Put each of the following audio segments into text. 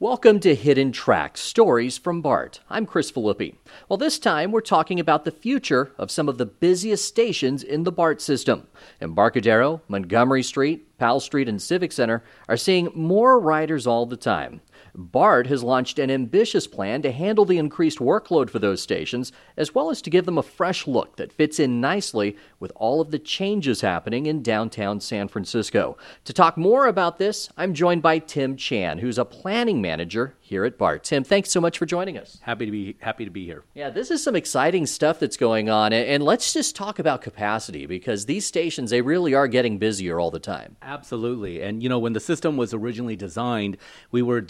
Welcome to Hidden Tracks Stories from BART. I'm Chris Filippi. Well, this time we're talking about the future of some of the busiest stations in the BART system. Embarcadero, Montgomery Street, Powell Street, and Civic Center are seeing more riders all the time. BART has launched an ambitious plan to handle the increased workload for those stations, as well as to give them a fresh look that fits in nicely with all of the changes happening in downtown San Francisco. To talk more about this, I'm joined by Tim Chan, who's a planning manager here at BART. Tim, thanks so much for joining us. Happy to be happy to be here. Yeah, this is some exciting stuff that's going on, and let's just talk about capacity because these stations they really are getting busier all the time. Absolutely, and you know when the system was originally designed, we were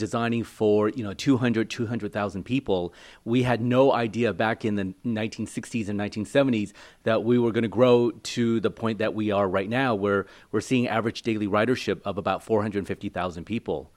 for you know 200 200,000 people. We had no idea back in the 1960s and 1970s that we were going to grow to the point that we are right now, where we're seeing average daily ridership of about 450,000 people.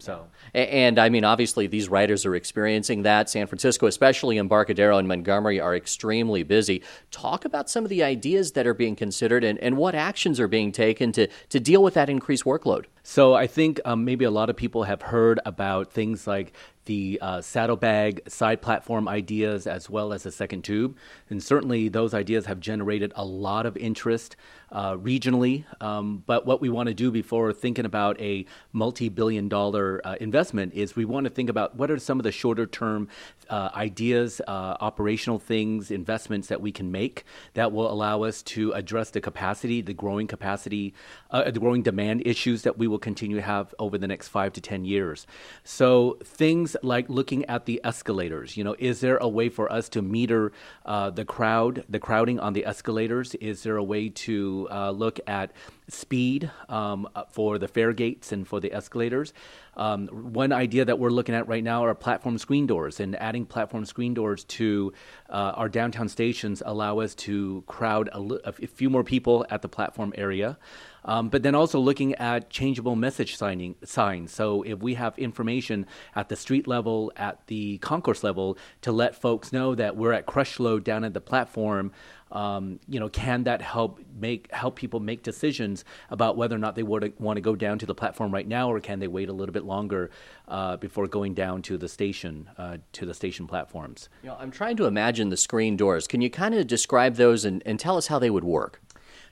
So, and I mean, obviously, these riders are experiencing that. San Francisco, especially Embarcadero and Montgomery, are extremely busy. Talk about some of the ideas that are being considered and, and what actions are being taken to, to deal with that increased workload. So, I think um, maybe a lot of people have heard about things like the uh, saddlebag side platform ideas as well as the second tube. And certainly those ideas have generated a lot of interest uh, regionally. Um, but what we want to do before thinking about a multi billion dollar uh, investment is we want to think about what are some of the shorter term uh, ideas, uh, operational things, investments that we can make that will allow us to address the capacity, the growing capacity, uh, the growing demand issues that we will continue to have over the next five to 10 years. So things like looking at the escalators, you know, is there a way for us to meter uh, the crowd, the crowding on the escalators? Is there a way to uh, look at speed um, uh, for the fare gates and for the escalators. Um, one idea that we're looking at right now are platform screen doors, and adding platform screen doors to uh, our downtown stations allow us to crowd a, li- a few more people at the platform area. Um, but then also looking at changeable message signing signs. So if we have information at the street level, at the concourse level, to let folks know that we're at crush load down at the platform, um, you know, can that help make help people make decisions about whether or not they would want to go down to the platform right now, or can they wait a little bit longer uh, before going down to the station uh, to the station platforms? You know, I'm trying to imagine the screen doors. Can you kind of describe those and, and tell us how they would work?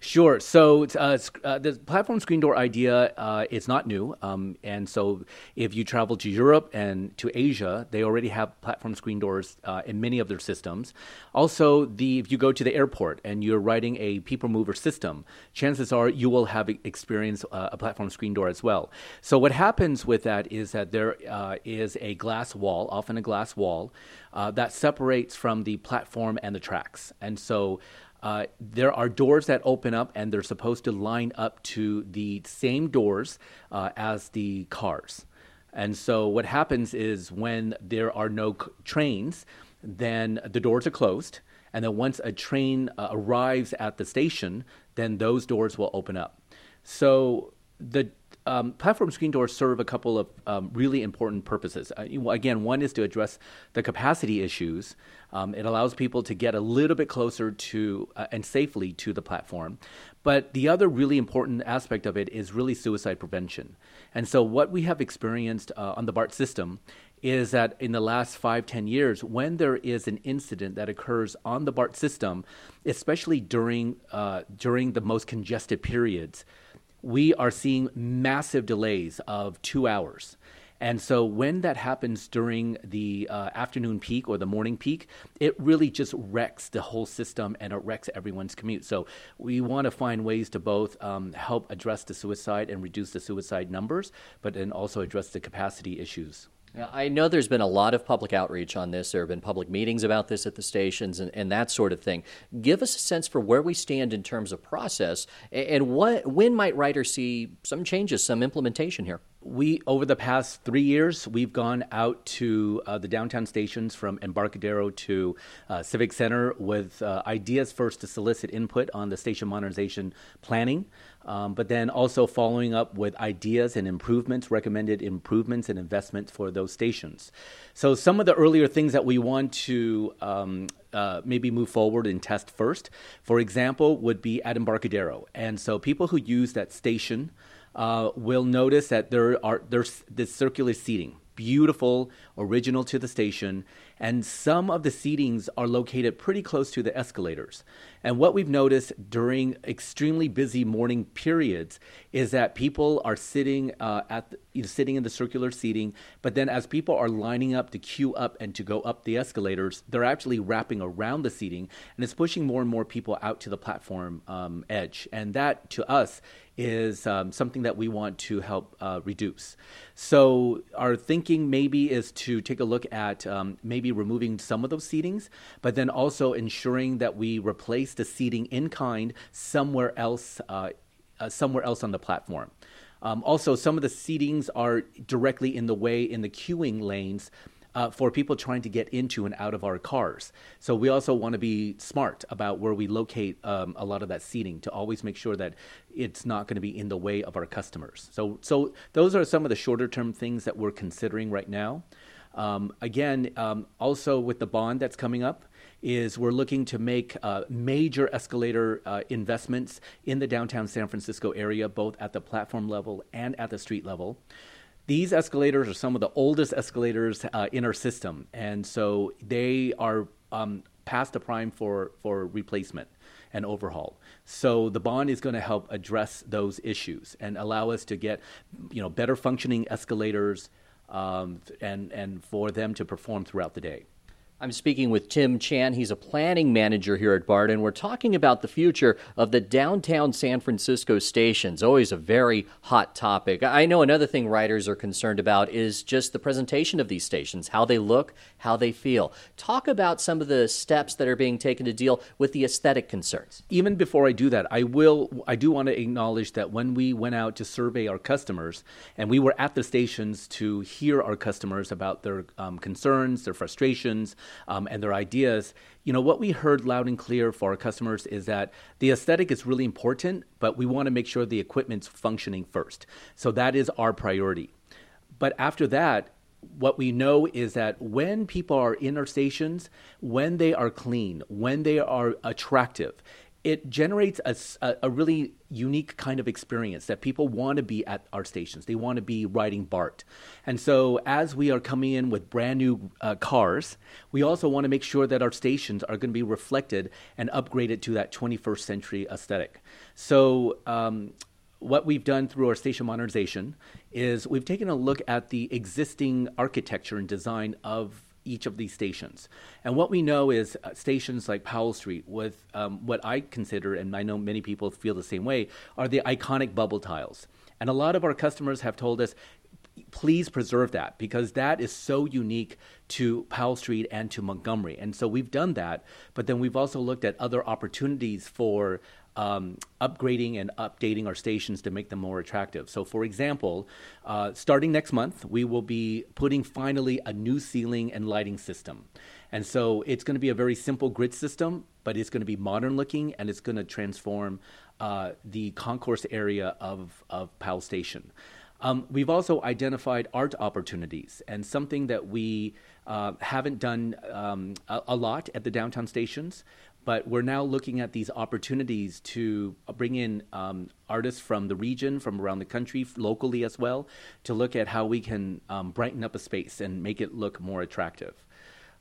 Sure. So uh, uh, the platform screen door idea uh, is not new, um, and so if you travel to Europe and to Asia, they already have platform screen doors uh, in many of their systems. Also, the if you go to the airport and you're riding a people mover system, chances are you will have experienced uh, a platform screen door as well. So what happens with that is that there is a glass wall, often a glass wall, that separates from the platform and the tracks, and so. Uh, there are doors that open up and they're supposed to line up to the same doors uh, as the cars. And so what happens is when there are no c- trains, then the doors are closed. And then once a train uh, arrives at the station, then those doors will open up. So the um, platform screen doors serve a couple of um, really important purposes. Uh, again, one is to address the capacity issues. Um, it allows people to get a little bit closer to uh, and safely to the platform. But the other really important aspect of it is really suicide prevention. And so, what we have experienced uh, on the BART system is that in the last five, ten years, when there is an incident that occurs on the BART system, especially during, uh, during the most congested periods, we are seeing massive delays of two hours. And so when that happens during the uh, afternoon peak or the morning peak, it really just wrecks the whole system and it wrecks everyone's commute. So we want to find ways to both um, help address the suicide and reduce the suicide numbers, but then also address the capacity issues. I know there's been a lot of public outreach on this. There have been public meetings about this at the stations and, and that sort of thing. Give us a sense for where we stand in terms of process and what when might riders see some changes, some implementation here? we over the past three years we've gone out to uh, the downtown stations from embarcadero to uh, civic center with uh, ideas first to solicit input on the station modernization planning um, but then also following up with ideas and improvements recommended improvements and investments for those stations. So some of the earlier things that we want to um, uh, maybe move forward and test first for example would be at embarcadero. And so people who use that station uh, will notice that there are there's this circular seating. beautiful, original to the station, and some of the seatings are located pretty close to the escalators. And what we've noticed during extremely busy morning periods is that people are sitting uh, at you know, sitting in the circular seating, but then as people are lining up to queue up and to go up the escalators, they're actually wrapping around the seating, and it's pushing more and more people out to the platform um, edge. And that, to us, is um, something that we want to help uh, reduce. So our thinking maybe is to take a look at um, maybe removing some of those seatings, but then also ensuring that we replace the seating in kind somewhere else, uh, uh, somewhere else on the platform. Um, also, some of the seatings are directly in the way in the queuing lanes uh, for people trying to get into and out of our cars. So we also want to be smart about where we locate um, a lot of that seating to always make sure that it's not going to be in the way of our customers. So, so those are some of the shorter term things that we're considering right now. Um, again, um, also with the bond that's coming up, is we're looking to make uh, major escalator uh, investments in the downtown San Francisco area, both at the platform level and at the street level. These escalators are some of the oldest escalators uh, in our system, and so they are um, past the prime for, for replacement and overhaul. So the bond is going to help address those issues and allow us to get, you know, better functioning escalators um, and and for them to perform throughout the day. I'm speaking with Tim Chan. He's a planning manager here at BART, and we're talking about the future of the downtown San Francisco stations. Always a very hot topic. I know another thing writers are concerned about is just the presentation of these stations, how they look, how they feel. Talk about some of the steps that are being taken to deal with the aesthetic concerns. Even before I do that, I will I do want to acknowledge that when we went out to survey our customers and we were at the stations to hear our customers about their um, concerns, their frustrations, um, and their ideas, you know, what we heard loud and clear for our customers is that the aesthetic is really important, but we want to make sure the equipment's functioning first. So that is our priority. But after that, what we know is that when people are in our stations, when they are clean, when they are attractive, it generates a, a, really unique kind of experience that people want to be at our stations. They want to be riding BART. And so, as we are coming in with brand new uh, cars, we also want to make sure that our stations are going to be reflected and upgraded to that 21st century aesthetic. So, um, what we've done through our station modernization is we've taken a look at the existing architecture and design of each of these stations. And what we know is uh, stations like Powell Street, with um, what I consider, and I know many people feel the same way, are the iconic bubble tiles. And a lot of our customers have told us, please preserve that because that is so unique to Powell Street and to Montgomery. And so we've done that, but then we've also looked at other opportunities for um, upgrading and updating our stations to make them more attractive. So, for example, uh, starting next month, we will be putting finally a new ceiling and lighting system. And so it's going to be a very simple grid system, but it's going to be modern looking and it's going to transform uh, the concourse area of, of Powell Station. Um, we've also identified art opportunities and something that we uh, haven't done um, a, a, lot at the downtown stations, but we're now looking at these opportunities to bring in um, artists from the region, from around the country, locally as well, to look at how we can um, brighten up a space and make it look more attractive.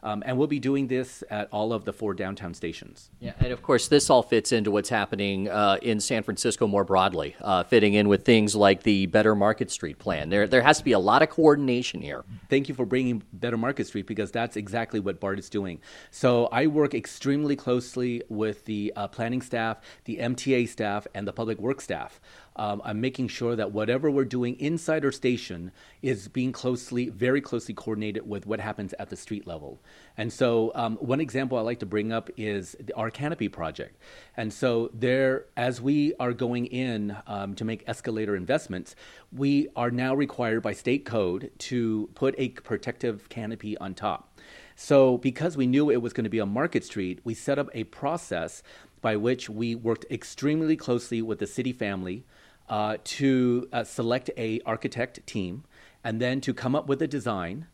Um, and we'll be doing this at all of the four downtown stations. Yeah, and of course, this all fits into what's happening uh, in San Francisco more broadly, uh, fitting in with things like the Better Market Street plan. There, there has to be a lot of coordination here. Thank you for bringing Better Market Street because that's exactly what BART is doing. So I work extremely closely with the uh, planning staff, the MTA staff, and the public works staff um, I'm making sure that whatever we're doing inside our station is being closely, very closely coordinated with what happens at the street level. And so, um, one example I like to bring up is our canopy project. And so, there, as we are going in um, to make escalator investments, we are now required by state code to put a protective canopy on top. So, because we knew it was going to be on Market Street, we set up a process by which we worked extremely closely with the city family, uh, to uh, select a architect team and then to come up with a design.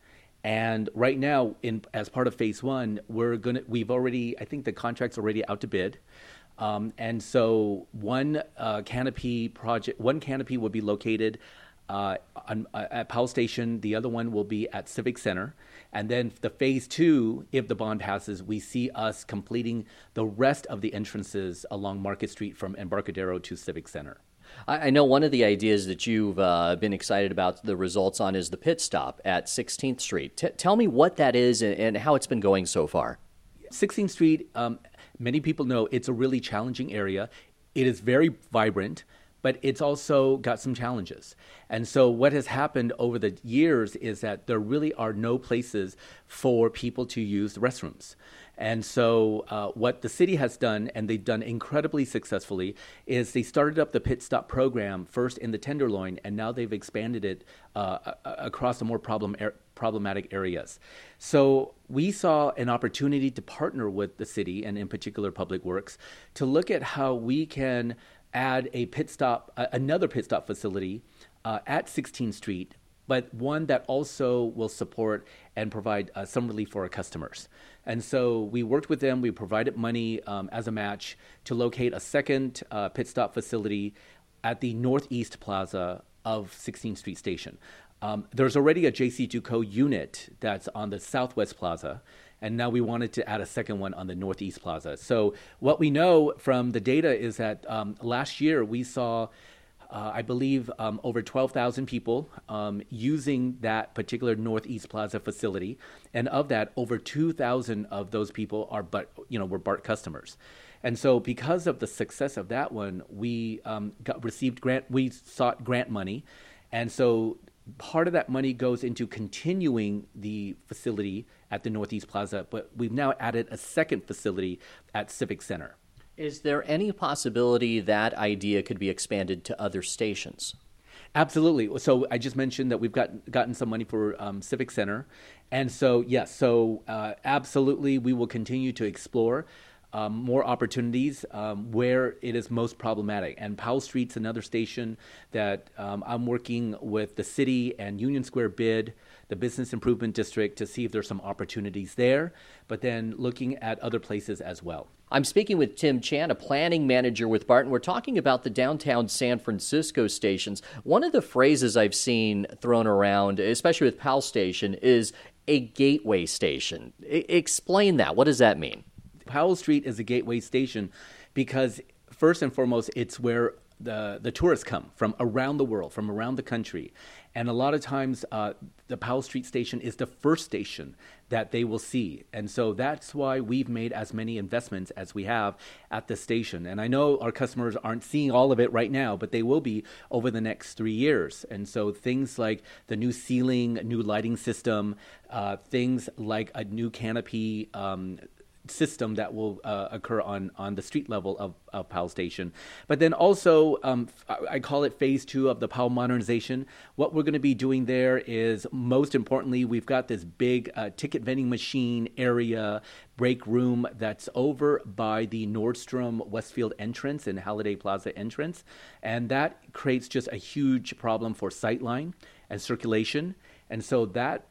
And right now, in as part of phase one, we're gonna we've already I think the contract's already out to bid. Um, and so one uh, canopy project, one canopy will be located uh, on, uh, at Powell Station. The other one will be at Civic Center. And then the phase two, if the bond passes, we see us completing the rest of the entrances along Market Street from Embarcadero to Civic Center. I know one of the ideas that you've uh, been excited about the results on is the pit stop at 16th Street. T- tell me what that is and, and, how it's been going so far. 16th Street, um, many people know it's a really challenging area. It is very vibrant but it's also got some challenges. And so, what has happened over the years is that there really are no places for people to use the restrooms. And so, uh, what the city has done, and they've done incredibly successfully, is they started up the pit stop program first in the Tenderloin, and now they've expanded it uh, across the more problem er- problematic areas. So, we saw an opportunity to partner with the city, and in particular, Public Works, to look at how we can add a pit stop, uh, another pit stop facility uh, at 16th Street, but one that also will support and provide uh, some relief for our customers. And so we worked with them. We provided money um, as a match to locate a second uh, pit stop facility at the Northeast Plaza of 16th Street Station. Um, there's already a JCDecaux unit that's on the Southwest Plaza and now we wanted to add a second one on the Northeast Plaza. So what we know from the data is that um, last year we saw. Uh, I believe um, over 12,000 people um, using that particular Northeast Plaza facility, and of that, over 2,000 of those people are, but you know, were BART customers. And so, because of the success of that one, we um, got received grant. We sought grant money, and so part of that money goes into continuing the facility at the Northeast Plaza, but we've now added a second facility at Civic Center. Is there any possibility that idea could be expanded to other stations? Absolutely. So I just mentioned that we've got gotten some money for um, Civic Center, and so yes, so uh, absolutely we will continue to explore um, more opportunities um, where it is most problematic. And Powell Street's another station that um, I'm working with the city and Union Square BID, the Business Improvement District, to see if there's some opportunities there, but then looking at other places as well. I'm speaking with Tim Chan, a planning manager with Barton. We're talking about the downtown San Francisco stations. One of the phrases I've seen thrown around, especially with Powell Station, is a gateway station. I- explain that. What does that mean? Powell Street is a gateway station because first and foremost, it's where the the tourists come from around the world, from around the country, and a lot of times uh, the Powell Street station is the first station that they will see, and so that's why we've made as many investments as we have at the station. And I know our customers aren't seeing all of it right now, but they will be over the next three years. And so things like the new ceiling, new lighting system, uh, things like a new canopy. Um, system that will uh, occur on, on the street level of, of Powell Station. But then also, um, I call it phase two of the Powell modernization. What we're going to be doing there is, most importantly, we've got this big uh, ticket vending machine area, break room that's over by the Nordstrom Westfield entrance and Hallidie Plaza entrance. And that creates just a huge problem for sightline and circulation. And so that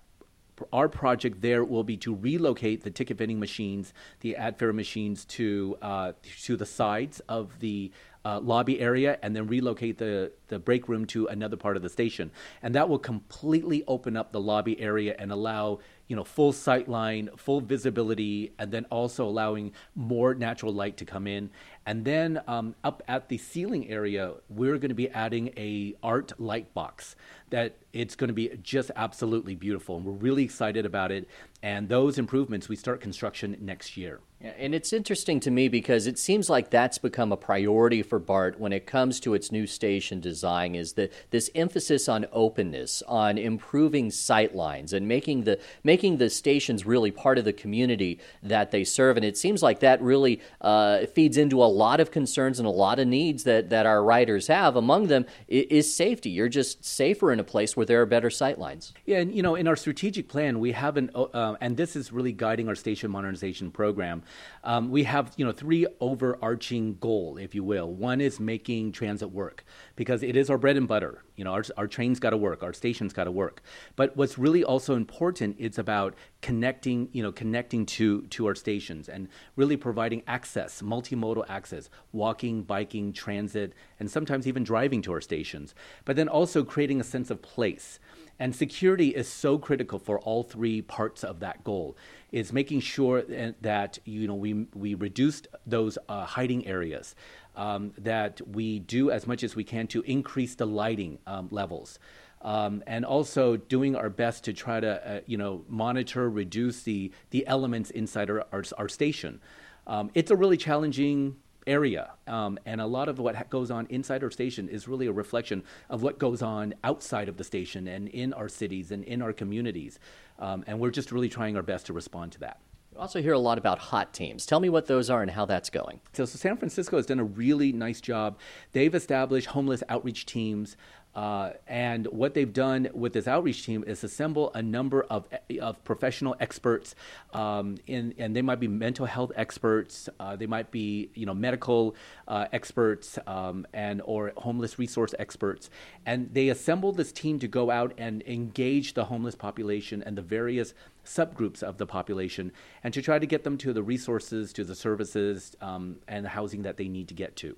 our project there will be to relocate the ticket vending machines, the ad fare machines to uh, to the sides of the uh, lobby area and then relocate the, the break room to another part of the station. And that will completely open up the lobby area and allow you know full sight line, full visibility, and then also allowing more natural light to come in. And then um, up at the ceiling area, we're going to be adding a art light box that it's going to be just absolutely beautiful, and we're really excited about it. And those improvements, we start construction next year. And it's interesting to me because it seems like that's become a priority for BART when it comes to its new station design is that this emphasis on openness, on improving sight lines and making the making the stations really part of the community that they serve. And it seems like that really uh, feeds into a lot of concerns and a lot of needs that, that our riders have. Among them is safety. You're just safer in a place where there are better sight lines. Yeah, and you know, in our strategic plan, we have an, uh, and this is really guiding our station modernization program. Um, we have you know three overarching goal, if you will. One is making transit work because it is our bread and butter. You know, our, our trains got to work, our stations got to work. But what's really also important is about connecting, you know, connecting to to our stations and really providing access, multimodal access, walking, biking, transit, and sometimes even driving to our stations. But then also creating a sense of place. And security is so critical for all three parts of that goal. Is making sure that you know we we reduced those uh, hiding areas, um, that we do as much as we can to increase the lighting um, levels. Um, and also doing our best to try to uh, you know monitor, reduce the the elements inside our our, our station. Um, it's a really challenging area. Um, and a lot of what goes on inside our station is really a reflection of what goes on outside of the station and in our cities and in our communities. Um, and we're just really trying our best to respond to that. We also hear a lot about hot teams. Tell me what those are and how that's going. So, so San Francisco has done a really nice job. They've established homeless outreach teams uh, and what they've done with this outreach team is assemble a number of, of professional experts, um, in, and they might be mental health experts, uh, they might be you know medical uh, experts, um, and or homeless resource experts, and they assemble this team to go out and engage the homeless population and the various subgroups of the population, and to try to get them to the resources, to the services, um, and the housing that they need to get to.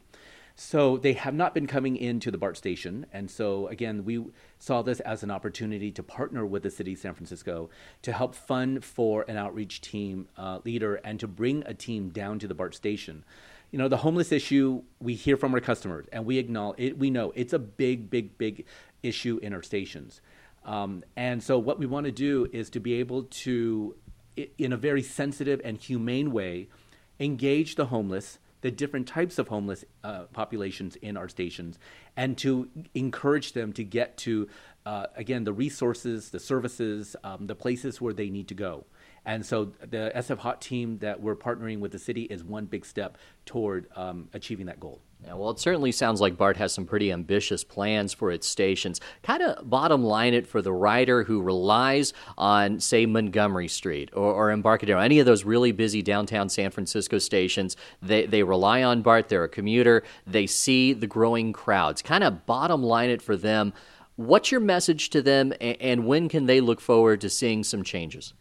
So they have not been coming into the BART station. And so, again, we saw this as an opportunity to partner with the city of San Francisco to help fund for an outreach team uh, leader and to bring a team down to the BART station. You know, the homeless issue, we hear from our customers and we acknowledge it, we know it's a big, big, big issue in our stations. Um, and so, what we want to do is to be able to, in a very sensitive and humane way, engage the homeless the different types of homeless uh, populations in our stations and to encourage them to get to, uh, again, the resources, the services, um, the places where they need to go. And so the SF Hot team that we're partnering with the city is one big step toward um, achieving that goal. Yeah, well, it certainly sounds like BART has some pretty ambitious plans for its stations. Kind of bottom line it for the rider who relies on, say, Montgomery Street or, or Embarcadero, any of those really busy downtown San Francisco stations. They, they rely on BART, they're a commuter, they see the growing crowds. Kind of bottom line it for them. What's your message to them, and, and when can they look forward to seeing some changes?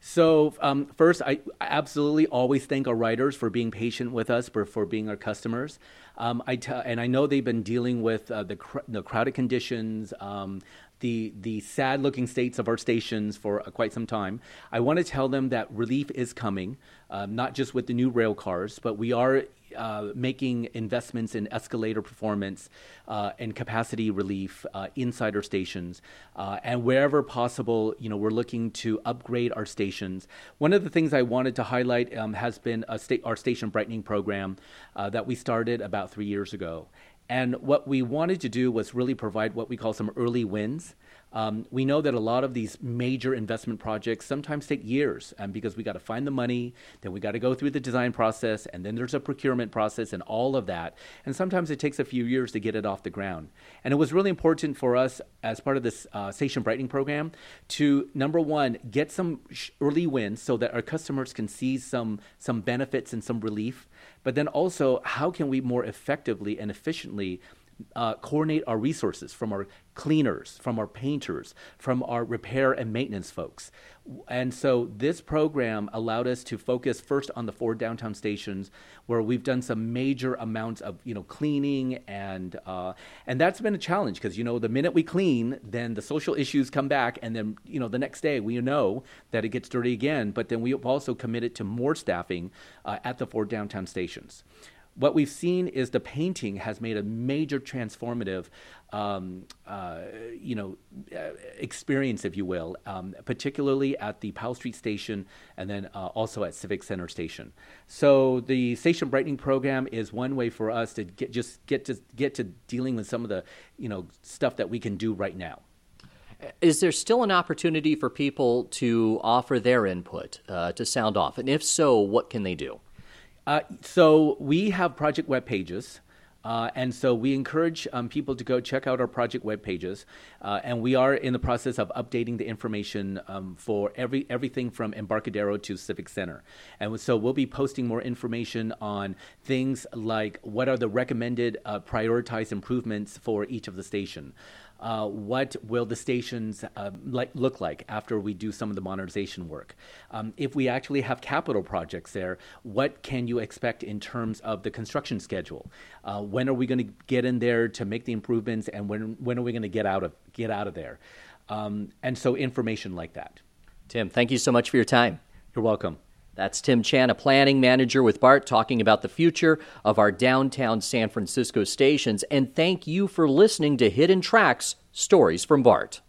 So um, first, I absolutely always thank our writers for being patient with us, for, for being our customers. Um, I t- and I know they've been dealing with uh, the, cr- the crowded conditions, um, the the sad looking states of our stations for uh, quite some time. I want to tell them that relief is coming, uh, not just with the new rail cars, but we are uh, making investments in escalator performance uh, and capacity relief uh, inside our stations, uh, and wherever possible, you know, we're looking to upgrade our stations. One of the things I wanted to highlight um, has been sta- our station brightening program that we started about three years ago. And what we wanted to do was really provide what we call some early wins. Um, we know that a lot of these major investment projects sometimes take years um, because we got to find the money, then we got to go through the design process, and then there's a procurement process and all of that. And sometimes it takes a few years to get it off the ground. And it was really important for us as part of this uh, station brightening program to number one get some early wins so that our customers can see some some benefits and some relief but then also how can we more effectively and efficiently uh, coordinate our resources from our cleaners, from our painters, from our repair and maintenance folks. And so this program allowed us to focus first on the four downtown stations where we've done some major amounts of you know cleaning and uh, and that's been a challenge because you know the minute we clean then the social issues come back and then you know the next day we know that it gets dirty again but then we've also committed to more staffing uh, at the four downtown stations what we've seen is the painting has made a major transformative, um, uh, you know, uh, experience, if you will, um, particularly at the Powell Street Station and then uh, also at Civic Center Station. So the station brightening program is one way for us to get just get to get to dealing with some of the you know stuff that we can do right now. Is there still an opportunity for people to offer their input uh, to sound off? And if so, what can they do? Uh, so we have project web pages. Uh, and so we encourage um, people to go check out our project web pages. Uh, and we are in the process of updating the information um, for every everything from Embarcadero to Civic Center. And so we'll be posting more information on things like what are the recommended uh, prioritized improvements for each of the station uh, what will the stations uh, like, look like after we do some of the modernization work? Um, if we actually have capital projects there, what can you expect in terms of the construction schedule? Uh, when are we going to get in there to make the improvements, and when when are we going to get out of get out of there? Um, and so information like that. Tim, thank you so much for your time. You're welcome. That's Tim Chan, a planning manager with BART, talking about the future of our downtown San Francisco stations. And thank you for listening to Hidden Tracks Stories from BART.